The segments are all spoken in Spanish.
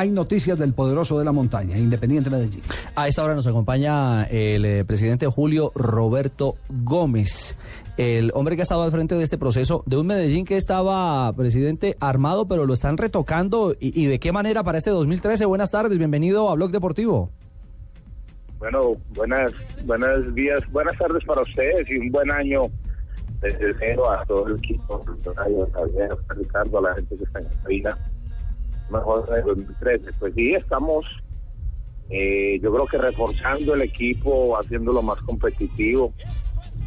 hay noticias del poderoso de la montaña, Independiente Medellín. A esta hora nos acompaña el eh, presidente Julio Roberto Gómez, el hombre que ha estado al frente de este proceso de un Medellín que estaba, presidente, armado, pero lo están retocando. ¿Y, y de qué manera para este 2013? Buenas tardes, bienvenido a Blog Deportivo. Bueno, buenas, buenos días, buenas tardes para ustedes y un buen año desde cero a todo el equipo, a Ricardo, a la gente que está en esta vida. Mejor de 2013. Pues sí, estamos, eh, yo creo que reforzando el equipo, haciéndolo más competitivo,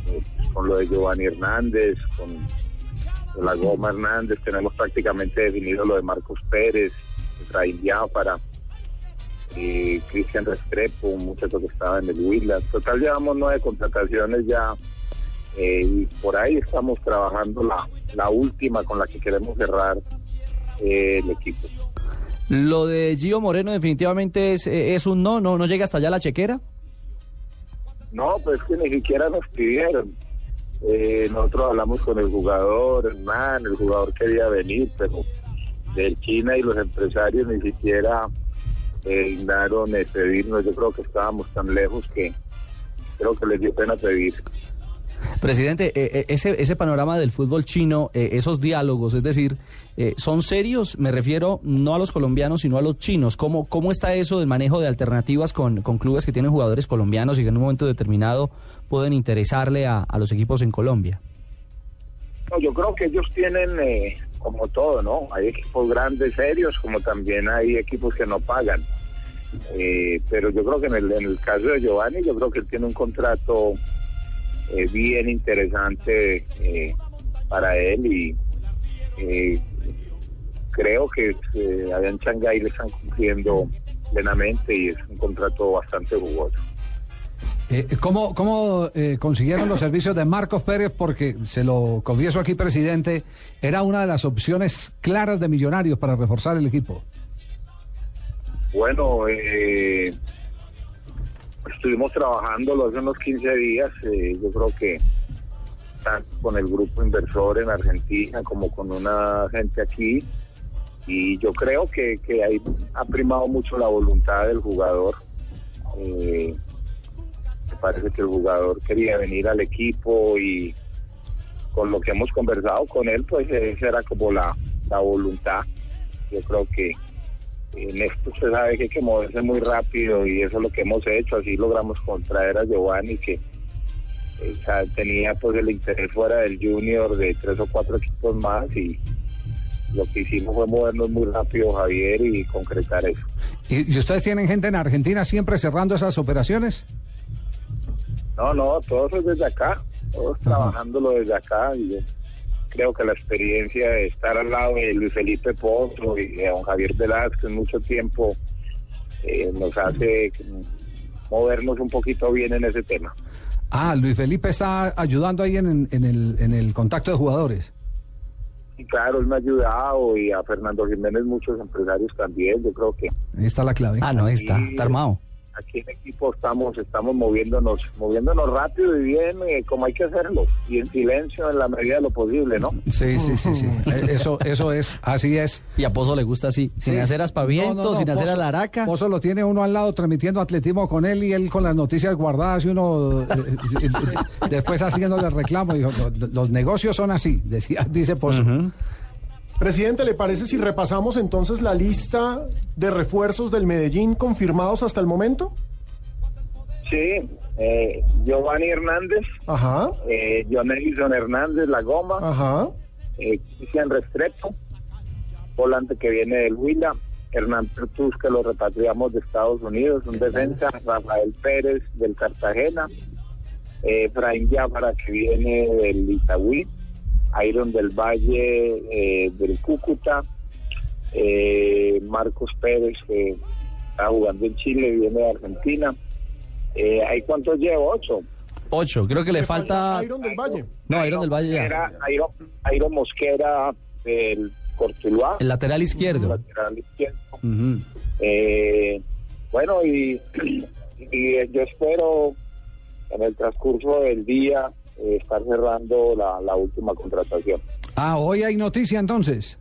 eh, con lo de Giovanni Hernández, con la Goma Hernández, tenemos prácticamente definido lo de Marcos Pérez, Efraín para eh, Cristian Restrepo, un muchacho que estaba en el Huila. Total, llevamos nueve contrataciones ya eh, y por ahí estamos trabajando la, la última con la que queremos cerrar eh, el equipo. Lo de Gio Moreno definitivamente es, eh, es un no, no, no llega hasta allá la chequera. No, pues que ni siquiera nos pidieron. Eh, nosotros hablamos con el jugador, Hernán, el jugador quería venir, pero del China y los empresarios ni siquiera eh, eh, pedirnos. Yo creo que estábamos tan lejos que creo que les dio pena pedir. Presidente, eh, eh, ese, ese panorama del fútbol chino, eh, esos diálogos, es decir, ¿son serios? Me refiero no a los colombianos, sino a los chinos. ¿Cómo, cómo está eso del manejo de alternativas con, con clubes que tienen jugadores colombianos y que en un momento determinado pueden interesarle a, a los equipos en Colombia? No, yo creo que ellos tienen, como todo, ¿no? Hay equipos grandes, serios, como también hay equipos que no pagan. Pero yo creo que en el, en el caso de Giovanni, yo creo que él tiene un contrato eh, bien interesante eh, para él y eh, creo que eh, allá en Shanghái le están cumpliendo plenamente y es un contrato bastante jugoso. ¿Cómo, cómo consiguieron los servicios de Marcos Pérez? Porque, se lo confieso aquí, presidente, era una de las opciones claras de Millonarios para reforzar el equipo. Bueno, eh, estuvimos trabajando hace unos 15 días. eh, yo creo que tanto con el grupo inversor en Argentina como con una gente aquí. Y yo creo que, que ahí ha primado mucho la voluntad del jugador. Eh, me parece que el jugador quería venir al equipo y con lo que hemos conversado con él, pues esa era como la, la voluntad. Yo creo que en esto se sabe que hay que moverse muy rápido y eso es lo que hemos hecho. Así logramos contraer a Giovanni que eh, o sea, tenía pues el interés fuera del junior de tres o cuatro equipos más y lo que hicimos fue movernos muy rápido Javier y concretar eso. ¿Y, y ustedes tienen gente en Argentina siempre cerrando esas operaciones? No, no, todo eso es desde acá, todos trabajándolo desde acá y creo que la experiencia de estar al lado de Luis Felipe Pozo y de don Javier Velázquez mucho tiempo eh, nos hace movernos un poquito bien en ese tema. Ah, Luis Felipe está ayudando ahí en, en el, en el contacto de jugadores. Y claro, él me ha ayudado y a Fernando Jiménez muchos empresarios también, yo creo que Ahí está la clave. Ah, no, ahí está, está armado. Aquí en equipo estamos estamos moviéndonos moviéndonos rápido y bien eh, como hay que hacerlo y en silencio en la medida de lo posible, ¿no? Sí, sí, sí, sí. Eh, Eso, eso es, así es. Y a Pozo le gusta así, sin Sí. hacer aspavientos, No, no, no, sin hacer Pozo- alaraca. Pozo lo tiene uno al lado transmitiendo atletismo con él y él con las noticias guardadas y uno eh, eh, después haciéndole reclamo. Dijo, "Los- los negocios son así, decía, dice Pozo. Ujú. Presidente, ¿le parece si repasamos entonces la lista de refuerzos del Medellín confirmados hasta el momento? Sí, eh, Giovanni Hernández, Ajá, eh, John Edison Hernández, La Goma, ajá. eh, Cristian Restrepo, volante que viene del Huila, Hernán Pertús, que lo repatriamos de Estados Unidos, un defensa, Rafael Pérez del Cartagena, eh, Efraín Llámara, que viene del Itagüí, Iron del Valle eh, del Cúcuta, eh, Marcos Pérez, que está jugando en Chile, viene de Argentina. Eh, ¿Hay cuántos llevo? ¿Ocho? Ocho, creo que le, Le falta... Iron del Valle. No, Iron del Valle ya. Mosquera, Iron, Iron Mosquera del Cortuluá. El lateral izquierdo. lateral izquierdo. Eh, bueno, y, y yo espero en el transcurso del día eh, estar cerrando la, la última contratación. Ah, hoy hay noticia entonces.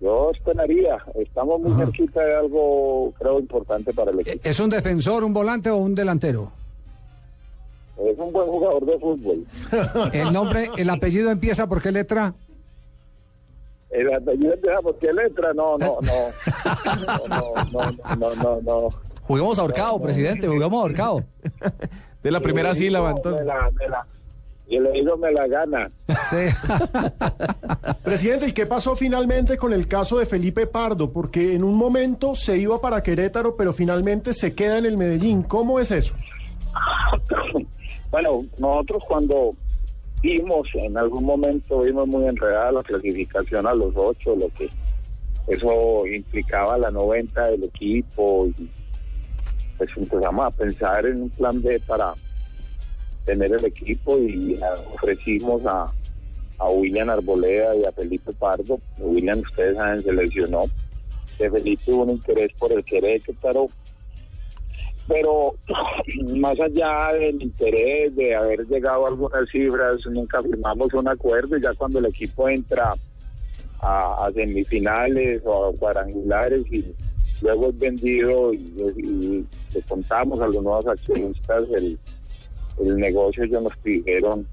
Yo esperaría, estamos muy cerquita de algo, creo, importante para el equipo. ¿Es un defensor, un volante o un delantero? Es un buen jugador de fútbol. ¿El nombre, el apellido empieza por qué letra? El apellido empieza por qué letra, no, no, no. No, no, no, no, no, no. Juguemos ahorcado, presidente, juguemos ahorcado. De la primera sílaba, entonces. Me la, me la, y le digo, me la gana. Sí. Presidente, ¿y qué pasó finalmente con el caso de Felipe Pardo? Porque en un momento se iba para Querétaro, pero finalmente se queda en el Medellín. ¿Cómo es eso? Bueno, nosotros cuando vimos, en algún momento vimos muy enredada la clasificación a los ocho, lo que eso implicaba la 90 del equipo y pues empezamos a pensar en un plan B para tener el equipo y ofrecimos a, a William Arboleda y a Felipe Pardo. William, ustedes saben, se lesionó. De Felipe tuvo un interés por el Querétaro, pero más allá del interés de haber llegado a algunas cifras, nunca firmamos un acuerdo ya cuando el equipo entra a, a semifinales o a cuadrangulares y luego es vendido y, le contamos a los nuevos accionistas el, el negocio, ellos nos pidieron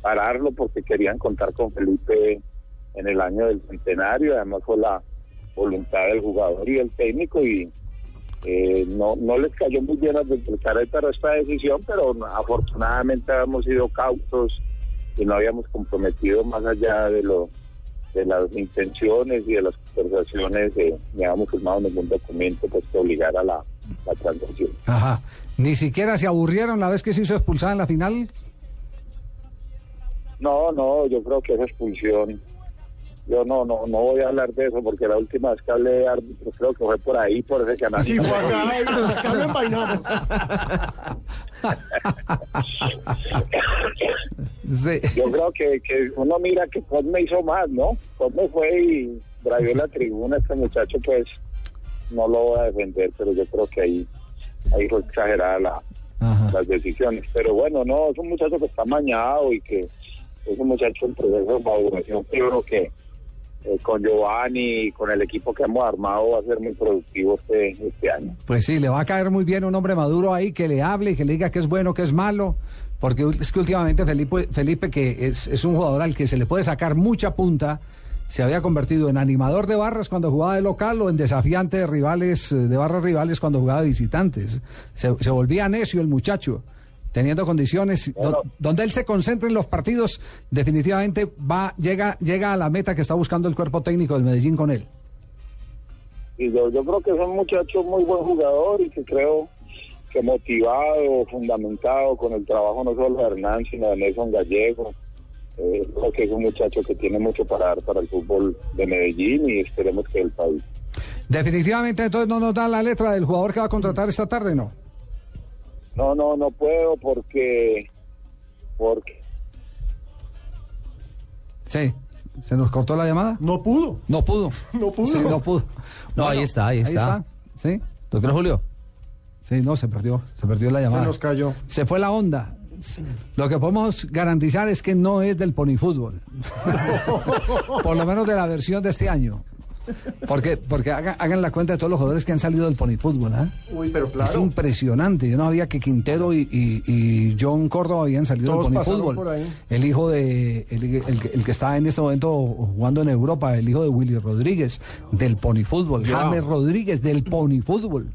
pararlo porque querían contar con Felipe en el año del centenario, además fue la voluntad del jugador y del técnico y eh, no, no les cayó muy bien al Querétaro esta decisión, pero afortunadamente habíamos sido cautos y no habíamos comprometido más allá de lo de las intenciones y de las conversaciones, eh, ni habíamos firmado ningún documento pues que obligara a la, la transacción. Ajá. Ni siquiera se aburrieron la vez que se hizo expulsada en la final. No, no, yo creo que esa expulsión, yo no, no, no voy a hablar de eso porque la última vez que hablé de árbitro creo que fue por ahí, por ese canal. Sí, fue acá, y acá lo envainamos. Sí. Yo creo que, que uno mira que Cosme hizo más, ¿no? Cosme fue y bravió la tribuna, este muchacho pues no lo voy a defender, pero yo creo que ahí, ahí fue exagerada la, las decisiones. Pero bueno, no, es un muchacho que está mañado y que es un muchacho en proceso de maduración. Yo creo que eh, con Giovanni y con el equipo que hemos armado va a ser muy productivo este, este año. Pues sí, le va a caer muy bien un hombre maduro ahí que le hable y que le diga que es bueno, que es malo. Porque es que últimamente Felipe, Felipe que es, es un jugador al que se le puede sacar mucha punta, se había convertido en animador de barras cuando jugaba de local o en desafiante de rivales, eh, de barras rivales cuando jugaba de visitantes. Se, se volvía necio el muchacho, teniendo condiciones. do- donde él se concentra en los partidos, definitivamente va, llega, llega a la meta que está buscando el cuerpo técnico del Medellín con él. Y yo, yo creo que es un muchacho muy buen jugador y que creo que motivado, fundamentado con el trabajo no solo de Hernán, sino de Nelson Gallego. Eh, creo que es un muchacho que tiene mucho para dar para el fútbol de Medellín y esperemos que el país. Definitivamente entonces no nos da la letra del jugador que va a contratar esta tarde, ¿no? No, no, no puedo porque porque Sí. ¿Se nos cortó la llamada? No pudo. No pudo. No pudo. Sí, no pudo. No, ahí está, ahí está. Sí. Doctor Julio. Sí, no, se perdió. Se perdió la llamada. Se nos cayó. Se fue la onda. Lo que podemos garantizar es que no es del ponifútbol. Por lo menos de la versión de este año. Porque, porque hagan, hagan la cuenta de todos los jugadores que han salido del ponifútbol. Uy, pero Es impresionante. Yo no sabía que Quintero y, y- y John Córdoba habían salido Todos del ponifútbol. El hijo de. El, el que- el que está en este momento jugando en Europa, el hijo de Willy Rodríguez, del ponifútbol. James Rodríguez, del ponifútbol.